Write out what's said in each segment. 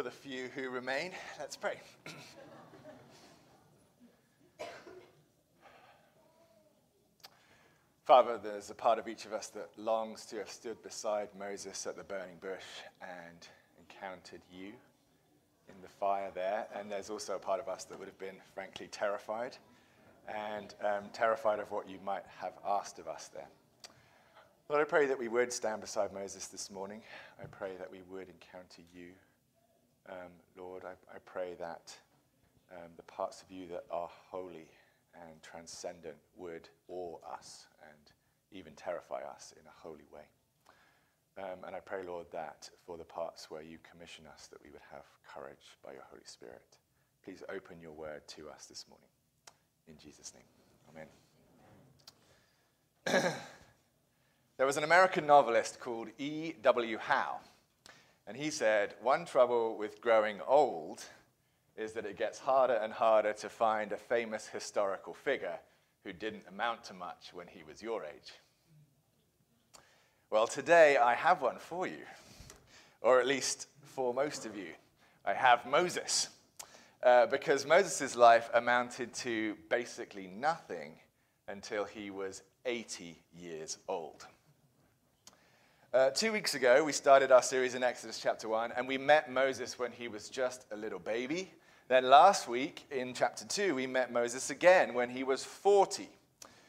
For the few who remain, let's pray. Father, there's a part of each of us that longs to have stood beside Moses at the burning bush and encountered you in the fire there. And there's also a part of us that would have been, frankly, terrified and um, terrified of what you might have asked of us there. Lord, I pray that we would stand beside Moses this morning. I pray that we would encounter you. Um, Lord, I, I, pray that um, the parts of you that are holy and transcendent would awe us and even terrify us in a holy way. Um, and I pray, Lord, that for the parts where you commission us, that we would have courage by your Holy Spirit. Please open your word to us this morning. In Jesus' name, amen. there was an American novelist called E.W. Howe, and he said, One trouble with growing old is that it gets harder and harder to find a famous historical figure who didn't amount to much when he was your age. Well, today I have one for you, or at least for most of you. I have Moses, uh, because Moses' life amounted to basically nothing until he was 80 years old. Uh, two weeks ago, we started our series in Exodus chapter 1, and we met Moses when he was just a little baby. Then last week, in chapter 2, we met Moses again when he was 40.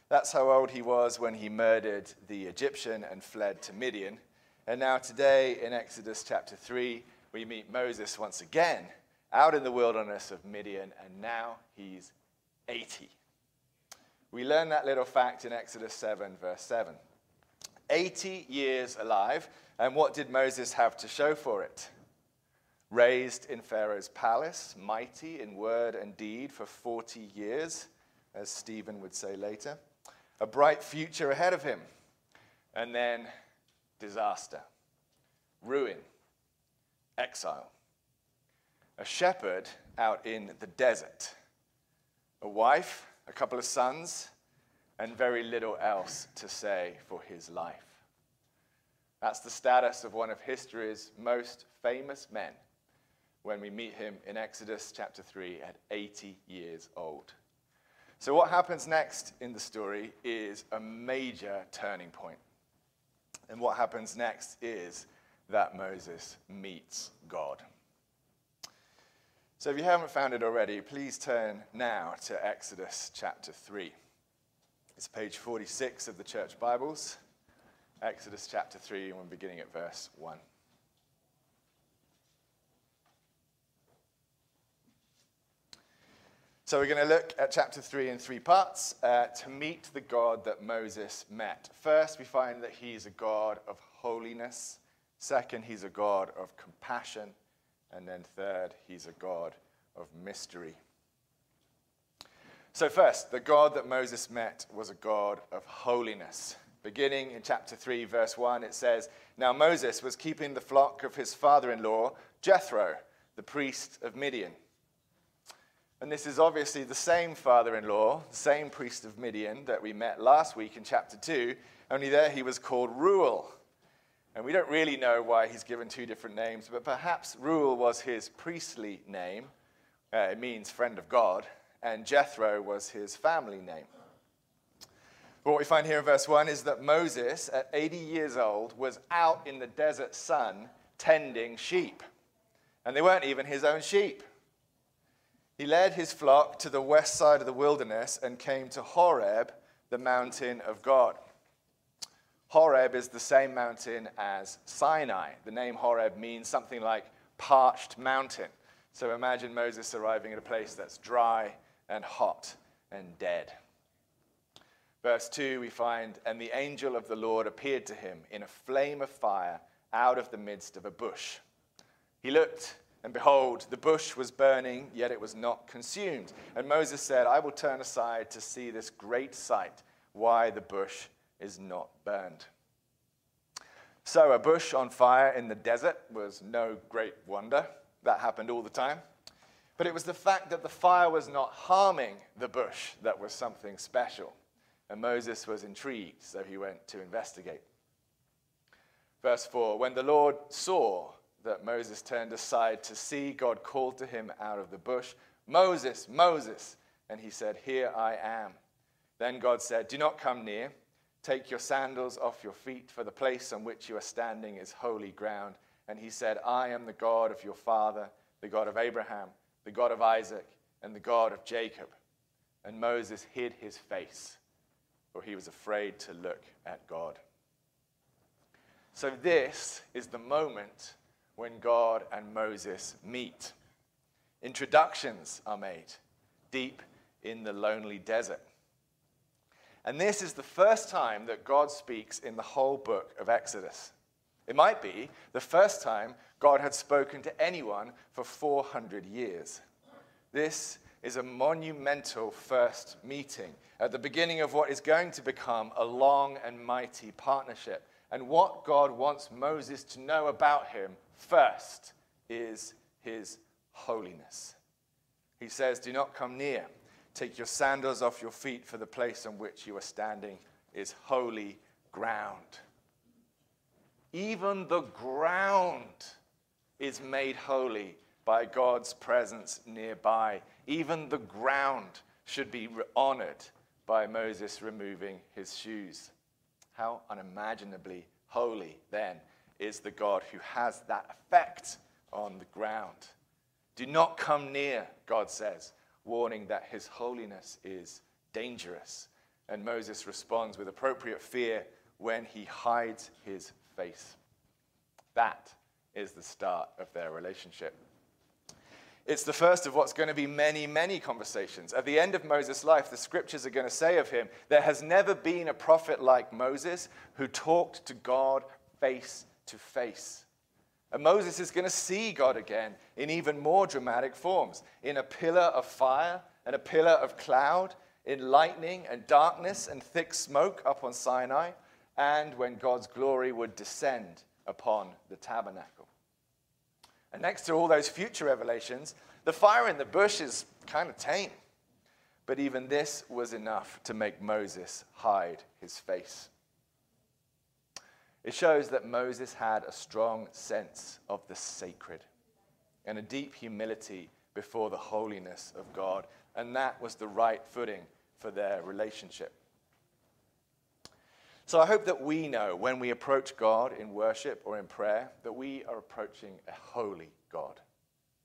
That's how old he was when he murdered the Egyptian and fled to Midian. And now, today, in Exodus chapter 3, we meet Moses once again out in the wilderness of Midian, and now he's 80. We learn that little fact in Exodus 7, verse 7. 80 years alive, and what did Moses have to show for it? Raised in Pharaoh's palace, mighty in word and deed for 40 years, as Stephen would say later a bright future ahead of him. And then disaster, ruin, exile. A shepherd out in the desert, a wife, a couple of sons, and very little else to say for his life. That's the status of one of history's most famous men when we meet him in Exodus chapter 3 at 80 years old. So, what happens next in the story is a major turning point. And what happens next is that Moses meets God. So, if you haven't found it already, please turn now to Exodus chapter 3. It's page 46 of the church Bibles. Exodus chapter 3, and we're beginning at verse 1. So we're going to look at chapter 3 in three parts uh, to meet the God that Moses met. First, we find that he's a God of holiness. Second, he's a God of compassion. And then third, he's a God of mystery. So, first, the God that Moses met was a God of holiness. Beginning in chapter 3, verse 1, it says Now Moses was keeping the flock of his father in law, Jethro, the priest of Midian. And this is obviously the same father in law, the same priest of Midian that we met last week in chapter 2, only there he was called Reuel. And we don't really know why he's given two different names, but perhaps Reuel was his priestly name. Uh, it means friend of God, and Jethro was his family name. But what we find here in verse 1 is that Moses, at 80 years old, was out in the desert sun tending sheep. And they weren't even his own sheep. He led his flock to the west side of the wilderness and came to Horeb, the mountain of God. Horeb is the same mountain as Sinai. The name Horeb means something like parched mountain. So imagine Moses arriving at a place that's dry and hot and dead. Verse 2, we find, And the angel of the Lord appeared to him in a flame of fire out of the midst of a bush. He looked and behold, the bush was burning, yet it was not consumed. And Moses said, I will turn aside to see this great sight, why the bush is not burned. So, a bush on fire in the desert was no great wonder. That happened all the time. But it was the fact that the fire was not harming the bush that was something special. And Moses was intrigued, so he went to investigate. Verse 4 When the Lord saw that Moses turned aside to see, God called to him out of the bush, Moses, Moses. And he said, Here I am. Then God said, Do not come near. Take your sandals off your feet, for the place on which you are standing is holy ground. And he said, I am the God of your father, the God of Abraham, the God of Isaac, and the God of Jacob. And Moses hid his face, for he was afraid to look at God. So, this is the moment when God and Moses meet. Introductions are made deep in the lonely desert. And this is the first time that God speaks in the whole book of Exodus. It might be the first time God had spoken to anyone for 400 years. This is a monumental first meeting at the beginning of what is going to become a long and mighty partnership. And what God wants Moses to know about him first is his holiness. He says, Do not come near. Take your sandals off your feet, for the place on which you are standing is holy ground. Even the ground is made holy by God's presence nearby. Even the ground should be honored by Moses removing his shoes. How unimaginably holy, then, is the God who has that effect on the ground. Do not come near, God says, warning that his holiness is dangerous. And Moses responds with appropriate fear when he hides his face. That is the start of their relationship. It's the first of what's going to be many, many conversations. At the end of Moses' life, the scriptures are going to say of him, There has never been a prophet like Moses who talked to God face to face. And Moses is going to see God again in even more dramatic forms in a pillar of fire and a pillar of cloud, in lightning and darkness and thick smoke up on Sinai, and when God's glory would descend upon the tabernacle. And next to all those future revelations, the fire in the bush is kind of tame. But even this was enough to make Moses hide his face. It shows that Moses had a strong sense of the sacred and a deep humility before the holiness of God. And that was the right footing for their relationship. So I hope that we know when we approach God in worship or in prayer that we are approaching a holy God,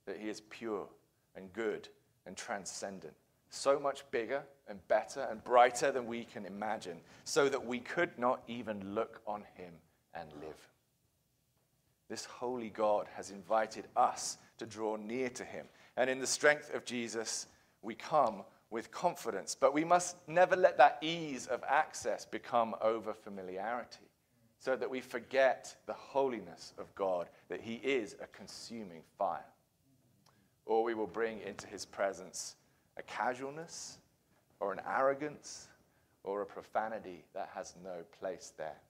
that He is pure and good and transcendent, so much bigger and better and brighter than we can imagine, so that we could not even look on Him and live. This holy God has invited us to draw near to him. And in the strength of Jesus, we come with confidence. But we must never let that ease of access become over familiarity so that we forget the holiness of God, that he is a consuming fire. Or we will bring into his presence a casualness or an arrogance or a profanity that has no place there.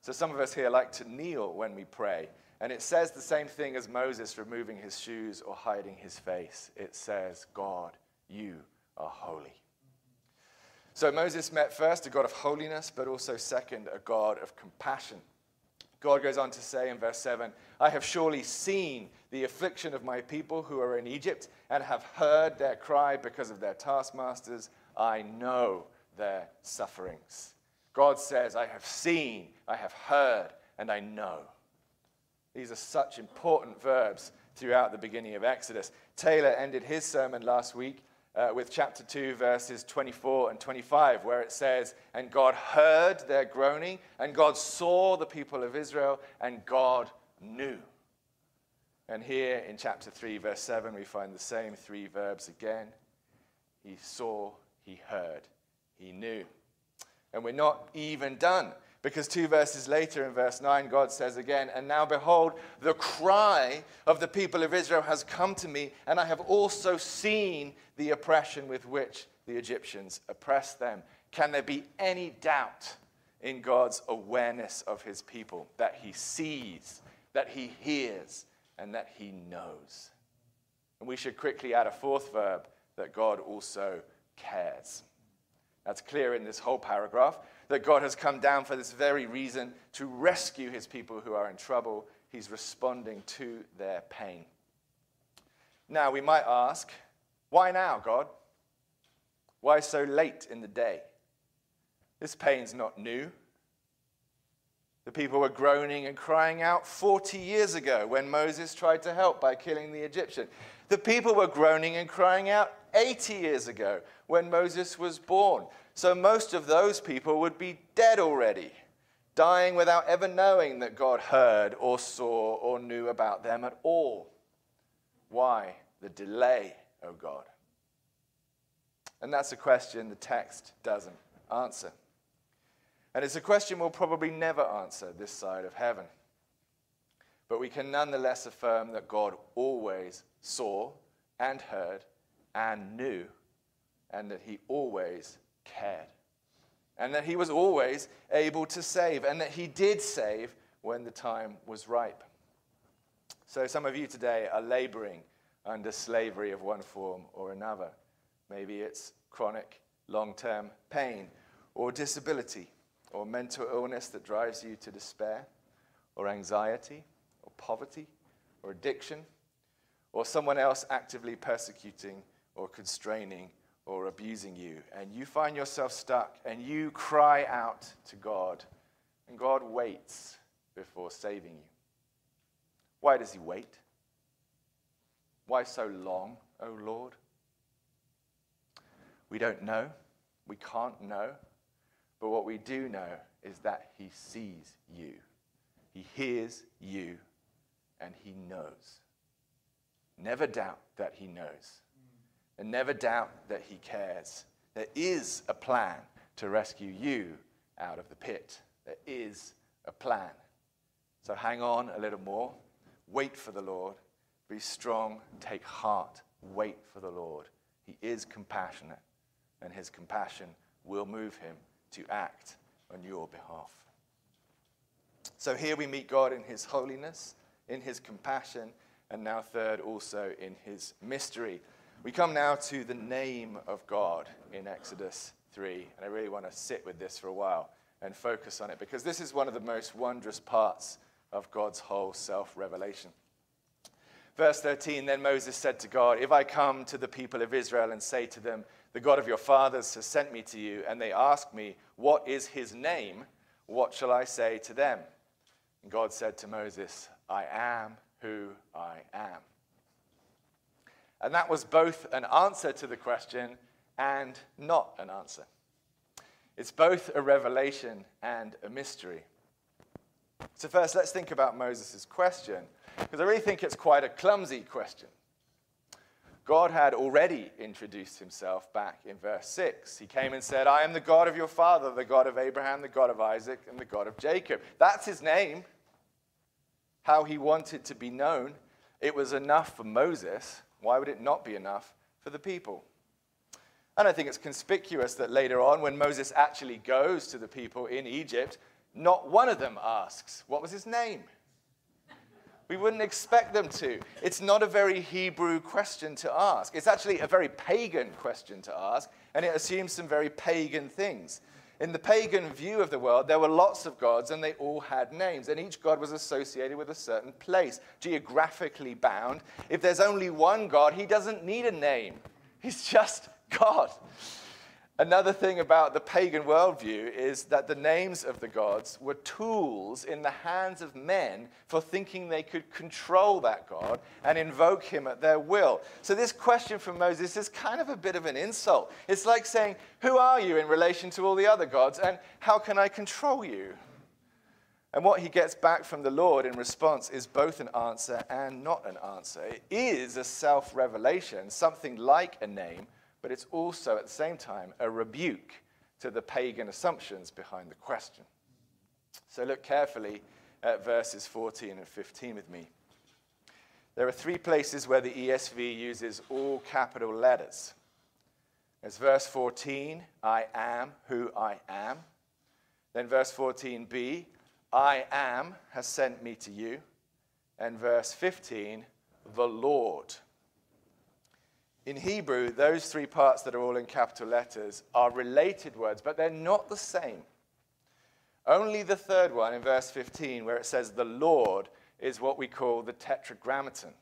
So some of us here like to kneel when we pray. And it says the same thing as Moses removing his shoes or hiding his face. It says, God, you are holy. So Moses met first a God of holiness, but also second, a God of compassion. God goes on to say in verse 7 I have surely seen the affliction of my people who are in Egypt and have heard their cry because of their taskmasters. I know their sufferings. God says, I have seen, I have heard, and I know. These are such important verbs throughout the beginning of Exodus. Taylor ended his sermon last week uh, with chapter 2, verses 24 and 25, where it says, And God heard their groaning, and God saw the people of Israel, and God knew. And here in chapter 3, verse 7, we find the same three verbs again. He saw, he heard, he knew. And we're not even done. Because two verses later, in verse 9, God says again, And now behold, the cry of the people of Israel has come to me, and I have also seen the oppression with which the Egyptians oppress them. Can there be any doubt in God's awareness of his people that he sees, that he hears, and that he knows? And we should quickly add a fourth verb that God also cares. That's clear in this whole paragraph that God has come down for this very reason to rescue his people who are in trouble. He's responding to their pain. Now, we might ask, why now, God? Why so late in the day? This pain's not new. The people were groaning and crying out 40 years ago when Moses tried to help by killing the Egyptian. The people were groaning and crying out 80 years ago when Moses was born. So most of those people would be dead already, dying without ever knowing that God heard or saw or knew about them at all. Why the delay, O oh God? And that's a question the text doesn't answer. And it's a question we'll probably never answer this side of heaven. But we can nonetheless affirm that God always saw and heard and knew, and that He always cared. And that He was always able to save, and that He did save when the time was ripe. So, some of you today are laboring under slavery of one form or another. Maybe it's chronic, long term pain or disability or mental illness that drives you to despair, or anxiety, or poverty, or addiction, or someone else actively persecuting or constraining or abusing you, and you find yourself stuck and you cry out to God, and God waits before saving you. Why does He wait? Why so long, O Lord? We don't know. We can't know. But what we do know is that He sees you, He hears you, and He knows. Never doubt that He knows, and never doubt that He cares. There is a plan to rescue you out of the pit. There is a plan. So hang on a little more. Wait for the Lord. Be strong. Take heart. Wait for the Lord. He is compassionate, and his compassion will move him to act on your behalf. So here we meet God in his holiness, in his compassion, and now, third, also in his mystery. We come now to the name of God in Exodus 3, and I really want to sit with this for a while and focus on it because this is one of the most wondrous parts of God's whole self revelation. Verse 13 Then Moses said to God, If I come to the people of Israel and say to them, the God of your fathers has sent me to you, and they ask me, What is his name? What shall I say to them? And God said to Moses, I am who I am. And that was both an answer to the question and not an answer. It's both a revelation and a mystery. So, first, let's think about Moses' question, because I really think it's quite a clumsy question. God had already introduced himself back in verse 6. He came and said, I am the God of your father, the God of Abraham, the God of Isaac, and the God of Jacob. That's his name. How he wanted to be known. It was enough for Moses. Why would it not be enough for the people? And I think it's conspicuous that later on, when Moses actually goes to the people in Egypt, not one of them asks, What was his name? We wouldn't expect them to. It's not a very Hebrew question to ask. It's actually a very pagan question to ask, and it assumes some very pagan things. In the pagan view of the world, there were lots of gods, and they all had names, and each god was associated with a certain place, geographically bound. If there's only one God, he doesn't need a name, he's just God. Another thing about the pagan worldview is that the names of the gods were tools in the hands of men for thinking they could control that God and invoke him at their will. So, this question from Moses is kind of a bit of an insult. It's like saying, Who are you in relation to all the other gods, and how can I control you? And what he gets back from the Lord in response is both an answer and not an answer. It is a self revelation, something like a name but it's also at the same time a rebuke to the pagan assumptions behind the question. So look carefully at verses 14 and 15 with me. There are three places where the ESV uses all capital letters. There's verse 14, I am who I am. Then verse 14b, I am has sent me to you. And verse 15, the Lord in Hebrew, those three parts that are all in capital letters are related words, but they're not the same. Only the third one in verse 15, where it says the Lord, is what we call the Tetragrammaton,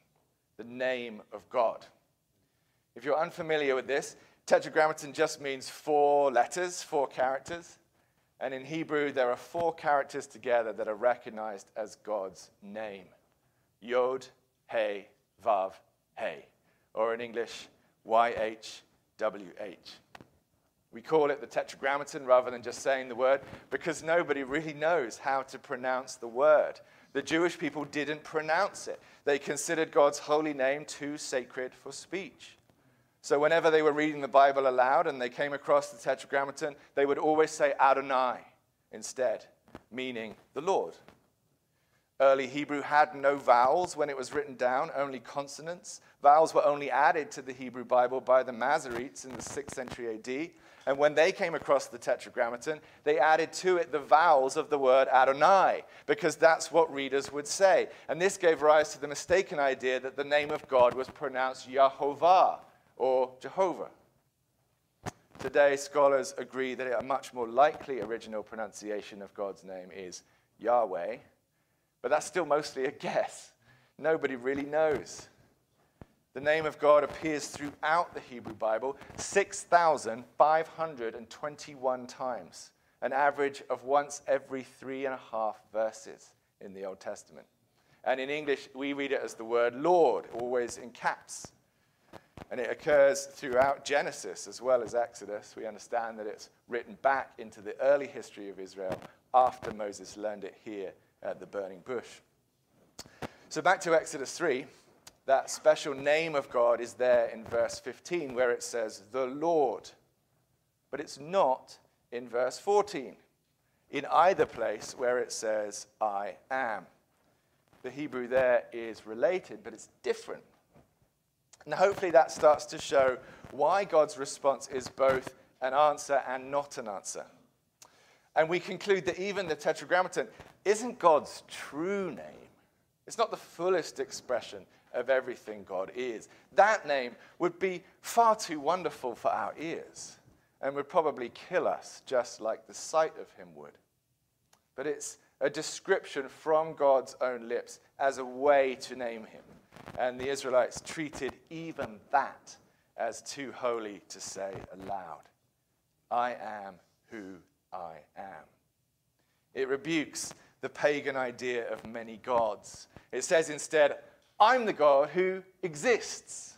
the name of God. If you're unfamiliar with this, Tetragrammaton just means four letters, four characters. And in Hebrew, there are four characters together that are recognized as God's name Yod, He, Vav, He. Or in English, YHWH. We call it the Tetragrammaton rather than just saying the word because nobody really knows how to pronounce the word. The Jewish people didn't pronounce it, they considered God's holy name too sacred for speech. So whenever they were reading the Bible aloud and they came across the Tetragrammaton, they would always say Adonai instead, meaning the Lord. Early Hebrew had no vowels when it was written down, only consonants. Vowels were only added to the Hebrew Bible by the Masoretes in the 6th century AD. And when they came across the Tetragrammaton, they added to it the vowels of the word Adonai, because that's what readers would say. And this gave rise to the mistaken idea that the name of God was pronounced Yahovah, or Jehovah. Today, scholars agree that a much more likely original pronunciation of God's name is Yahweh, but that's still mostly a guess. Nobody really knows. The name of God appears throughout the Hebrew Bible 6,521 times, an average of once every three and a half verses in the Old Testament. And in English, we read it as the word Lord, always in caps. And it occurs throughout Genesis as well as Exodus. We understand that it's written back into the early history of Israel after Moses learned it here the burning bush. So back to Exodus 3, that special name of God is there in verse 15 where it says, the Lord. But it's not in verse 14, in either place where it says, I am. The Hebrew there is related, but it's different. And hopefully that starts to show why God's response is both an answer and not an answer. And we conclude that even the Tetragrammaton isn't God's true name. It's not the fullest expression of everything God is. That name would be far too wonderful for our ears and would probably kill us just like the sight of him would. But it's a description from God's own lips as a way to name him. And the Israelites treated even that as too holy to say aloud. I am who I am. It rebukes the pagan idea of many gods. It says instead, I'm the God who exists.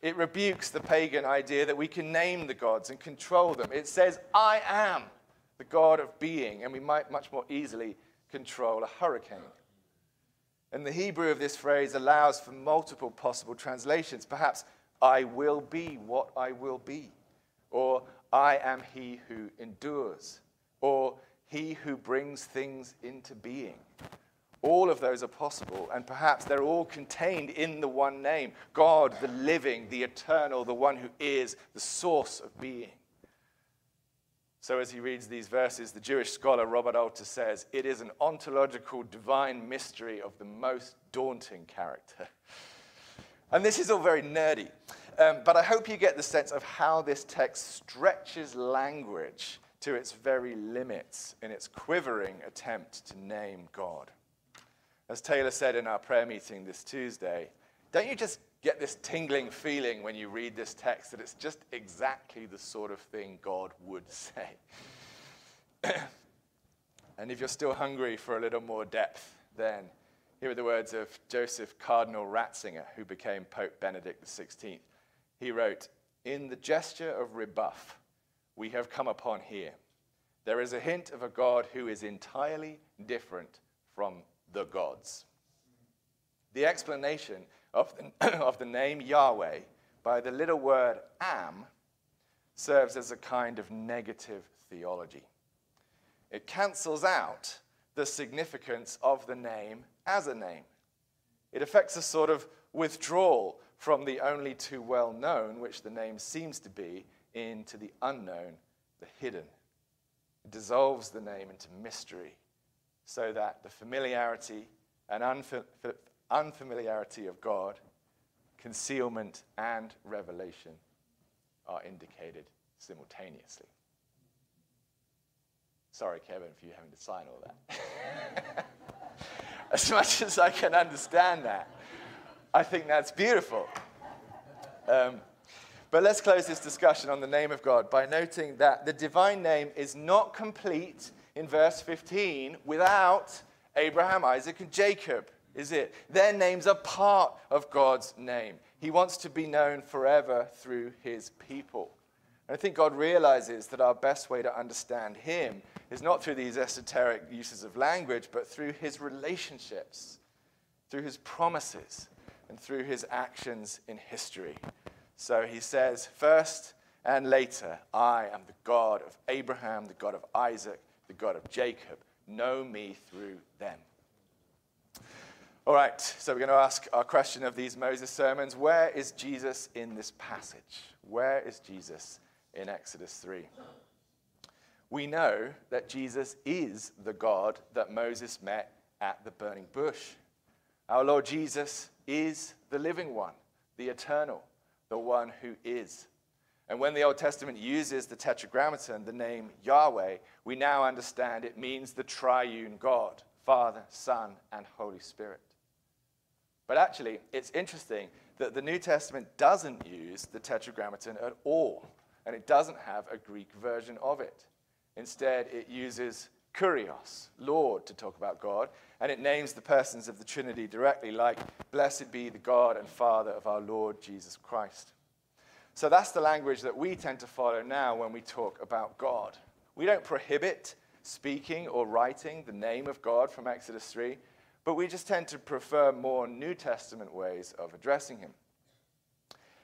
It rebukes the pagan idea that we can name the gods and control them. It says, I am the God of being, and we might much more easily control a hurricane. And the Hebrew of this phrase allows for multiple possible translations. Perhaps, I will be what I will be, or I am he who endures, or he who brings things into being. All of those are possible, and perhaps they're all contained in the one name God, the living, the eternal, the one who is the source of being. So, as he reads these verses, the Jewish scholar Robert Alter says, It is an ontological divine mystery of the most daunting character. And this is all very nerdy, um, but I hope you get the sense of how this text stretches language to its very limits in its quivering attempt to name God. As Taylor said in our prayer meeting this Tuesday, don't you just get this tingling feeling when you read this text that it's just exactly the sort of thing God would say? and if you're still hungry for a little more depth, then here are the words of Joseph Cardinal Ratzinger, who became Pope Benedict XVI. He wrote, In the gesture of rebuff we have come upon here, there is a hint of a God who is entirely different from the gods. The explanation of the, of the name Yahweh by the little word am serves as a kind of negative theology. It cancels out the significance of the name as a name. It affects a sort of withdrawal from the only too well known, which the name seems to be, into the unknown, the hidden. It dissolves the name into mystery so that the familiarity and unfamiliarity of God, concealment and revelation are indicated simultaneously. Sorry, Kevin, for you having to sign all that. as much as I can understand that. I think that's beautiful. Um, but let's close this discussion on the name of God by noting that the divine name is not complete in verse 15 without Abraham, Isaac, and Jacob, is it? Their names are part of God's name. He wants to be known forever through his people. And I think God realizes that our best way to understand him is not through these esoteric uses of language, but through his relationships, through his promises, and through his actions in history. So he says, First and later, I am the God of Abraham, the God of Isaac, the God of Jacob. Know me through them. All right, so we're going to ask our question of these Moses sermons Where is Jesus in this passage? Where is Jesus in Exodus 3? We know that Jesus is the God that Moses met at the burning bush. Our Lord Jesus is the living one, the eternal, the one who is. And when the Old Testament uses the tetragrammaton, the name Yahweh, we now understand it means the triune God Father, Son, and Holy Spirit. But actually, it's interesting that the New Testament doesn't use the tetragrammaton at all, and it doesn't have a Greek version of it. Instead, it uses kurios, Lord, to talk about God, and it names the persons of the Trinity directly, like, Blessed be the God and Father of our Lord Jesus Christ. So that's the language that we tend to follow now when we talk about God. We don't prohibit speaking or writing the name of God from Exodus 3, but we just tend to prefer more New Testament ways of addressing him.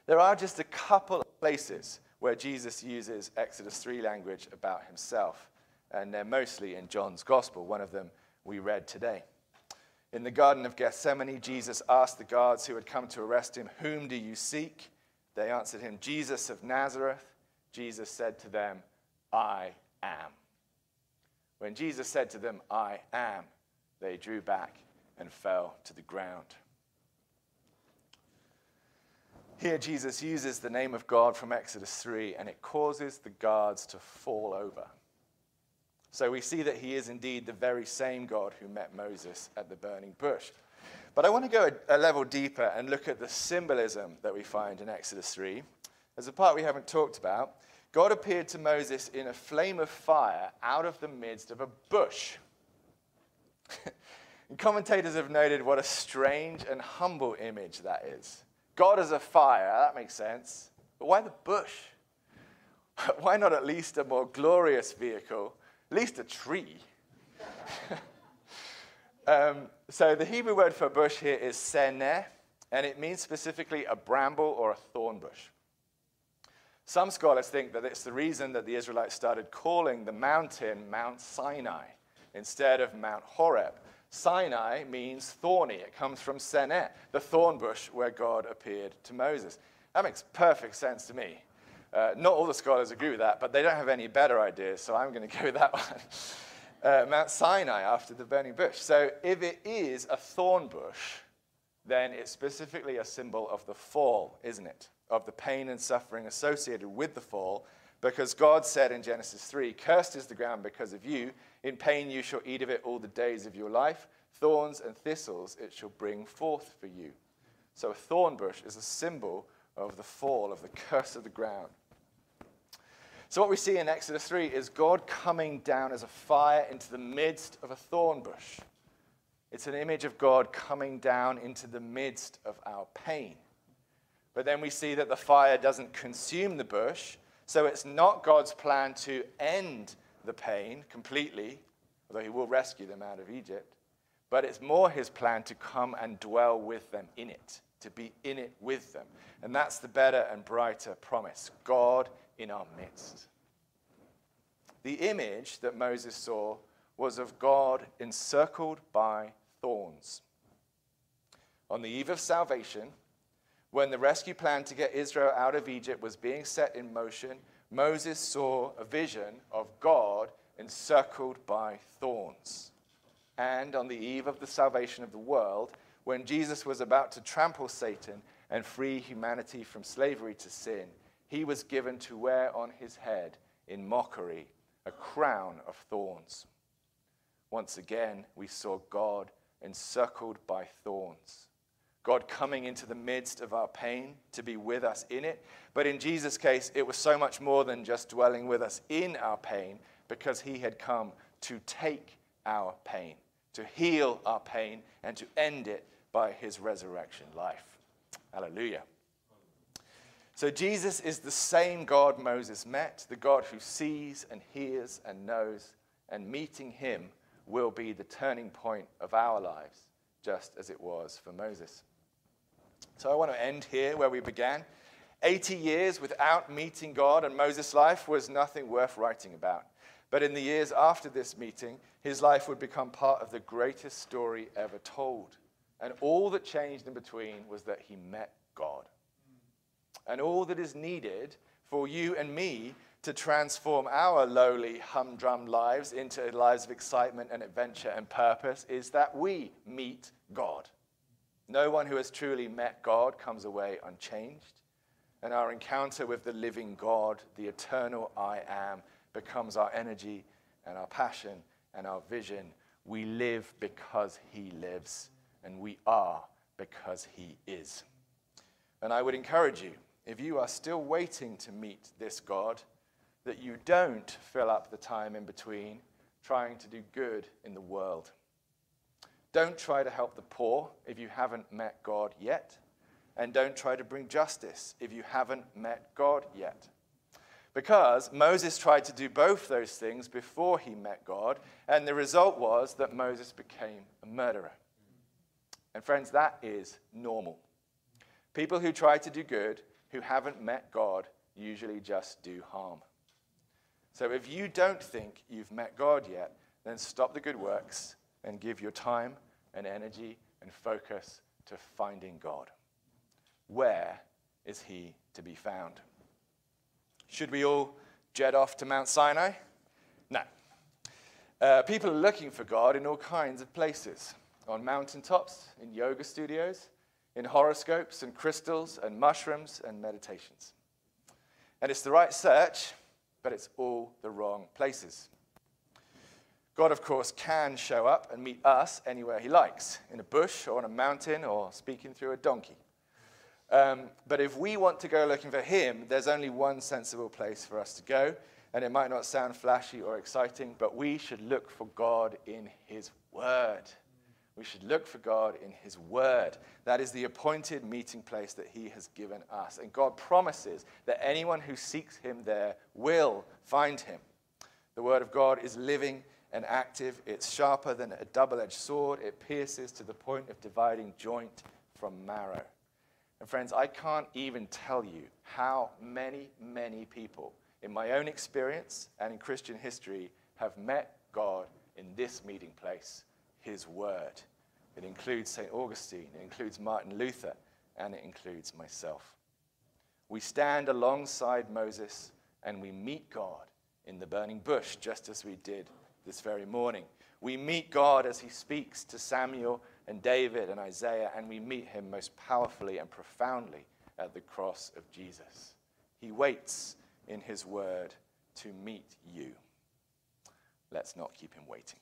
There are just a couple of places where Jesus uses Exodus 3 language about himself, and they're mostly in John's Gospel, one of them we read today. In the Garden of Gethsemane, Jesus asked the guards who had come to arrest him, Whom do you seek? They answered him, Jesus of Nazareth. Jesus said to them, I am. When Jesus said to them, I am, they drew back and fell to the ground. Here, Jesus uses the name of God from Exodus 3, and it causes the guards to fall over. So we see that he is indeed the very same God who met Moses at the burning bush. But I want to go a, a level deeper and look at the symbolism that we find in Exodus 3. As a part we haven't talked about, God appeared to Moses in a flame of fire out of the midst of a bush. commentators have noted what a strange and humble image that is. God as a fire, that makes sense. But why the bush? why not at least a more glorious vehicle, least a tree? um, so the Hebrew word for bush here is seneh, and it means specifically a bramble or a thorn bush. Some scholars think that it's the reason that the Israelites started calling the mountain Mount Sinai instead of Mount Horeb. Sinai means thorny. It comes from Seneh, the thorn bush where God appeared to Moses. That makes perfect sense to me. Uh, not all the scholars agree with that, but they don't have any better ideas, so I'm going to go with that one. Uh, Mount Sinai after the burning bush. So if it is a thorn bush, then it's specifically a symbol of the fall, isn't it? Of the pain and suffering associated with the fall, because God said in Genesis 3 Cursed is the ground because of you. In pain you shall eat of it all the days of your life. Thorns and thistles it shall bring forth for you. So a thorn bush is a symbol of the fall, of the curse of the ground. So, what we see in Exodus 3 is God coming down as a fire into the midst of a thorn bush. It's an image of God coming down into the midst of our pain. But then we see that the fire doesn't consume the bush, so it's not God's plan to end the pain completely, although He will rescue them out of Egypt, but it's more His plan to come and dwell with them in it, to be in it with them. And that's the better and brighter promise God in our midst. The image that Moses saw was of God encircled by thorns. On the eve of salvation, when the rescue plan to get Israel out of Egypt was being set in motion, Moses saw a vision of God encircled by thorns. And on the eve of the salvation of the world, when Jesus was about to trample Satan and free humanity from slavery to sin, he was given to wear on his head in mockery a crown of thorns. Once again, we saw God encircled by thorns. God coming into the midst of our pain to be with us in it. But in Jesus' case, it was so much more than just dwelling with us in our pain because he had come to take our pain, to heal our pain, and to end it by his resurrection life. Hallelujah. So Jesus is the same God Moses met, the God who sees and hears and knows, and meeting him will be the turning point of our lives, just as it was for Moses. So I want to end here where we began. 80 years without meeting God and Moses' life was nothing worth writing about. But in the years after this meeting, his life would become part of the greatest story ever told. And all that changed in between was that he met God. And all that is needed for you and me to transform our lowly, humdrum lives into lives of excitement and adventure and purpose is that we meet God. No one who has truly met God comes away unchanged. And our encounter with the living God, the eternal I am, becomes our energy and our passion and our vision. We live because He lives, and we are because He is. And I would encourage you, if you are still waiting to meet this God, that you don't fill up the time in between trying to do good in the world. Don't try to help the poor if you haven't met God yet. And don't try to bring justice if you haven't met God yet. Because Moses tried to do both those things before he met God, and the result was that Moses became a murderer. And friends, that is normal. People who try to do good, who haven't met God, usually just do harm. So if you don't think you've met God yet, then stop the good works and give your time and energy and focus to finding God. Where is He to be found? Should we all jet off to Mount Sinai? No. Uh, people are looking for God in all kinds of places on mountaintops, in yoga studios, in horoscopes and crystals and mushrooms and meditations. And it's the right search, but it's all the wrong places. God, of course, can show up and meet us anywhere he likes, in a bush or on a mountain or speaking through a donkey. Um, but if we want to go looking for him, there's only one sensible place for us to go. And it might not sound flashy or exciting, but we should look for God in his word. We should look for God in his word. That is the appointed meeting place that he has given us. And God promises that anyone who seeks him there will find him. The word of God is living and active. It's sharper than a double edged sword. It pierces to the point of dividing joint from marrow. And friends, I can't even tell you how many, many people in my own experience and in Christian history have met God in this meeting place, His Word. It includes St. Augustine, it includes Martin Luther, and it includes myself. We stand alongside Moses and we meet God in the burning bush, just as we did this very morning. We meet God as he speaks to Samuel and David and Isaiah, and we meet him most powerfully and profoundly at the cross of Jesus. He waits in his word to meet you. Let's not keep him waiting.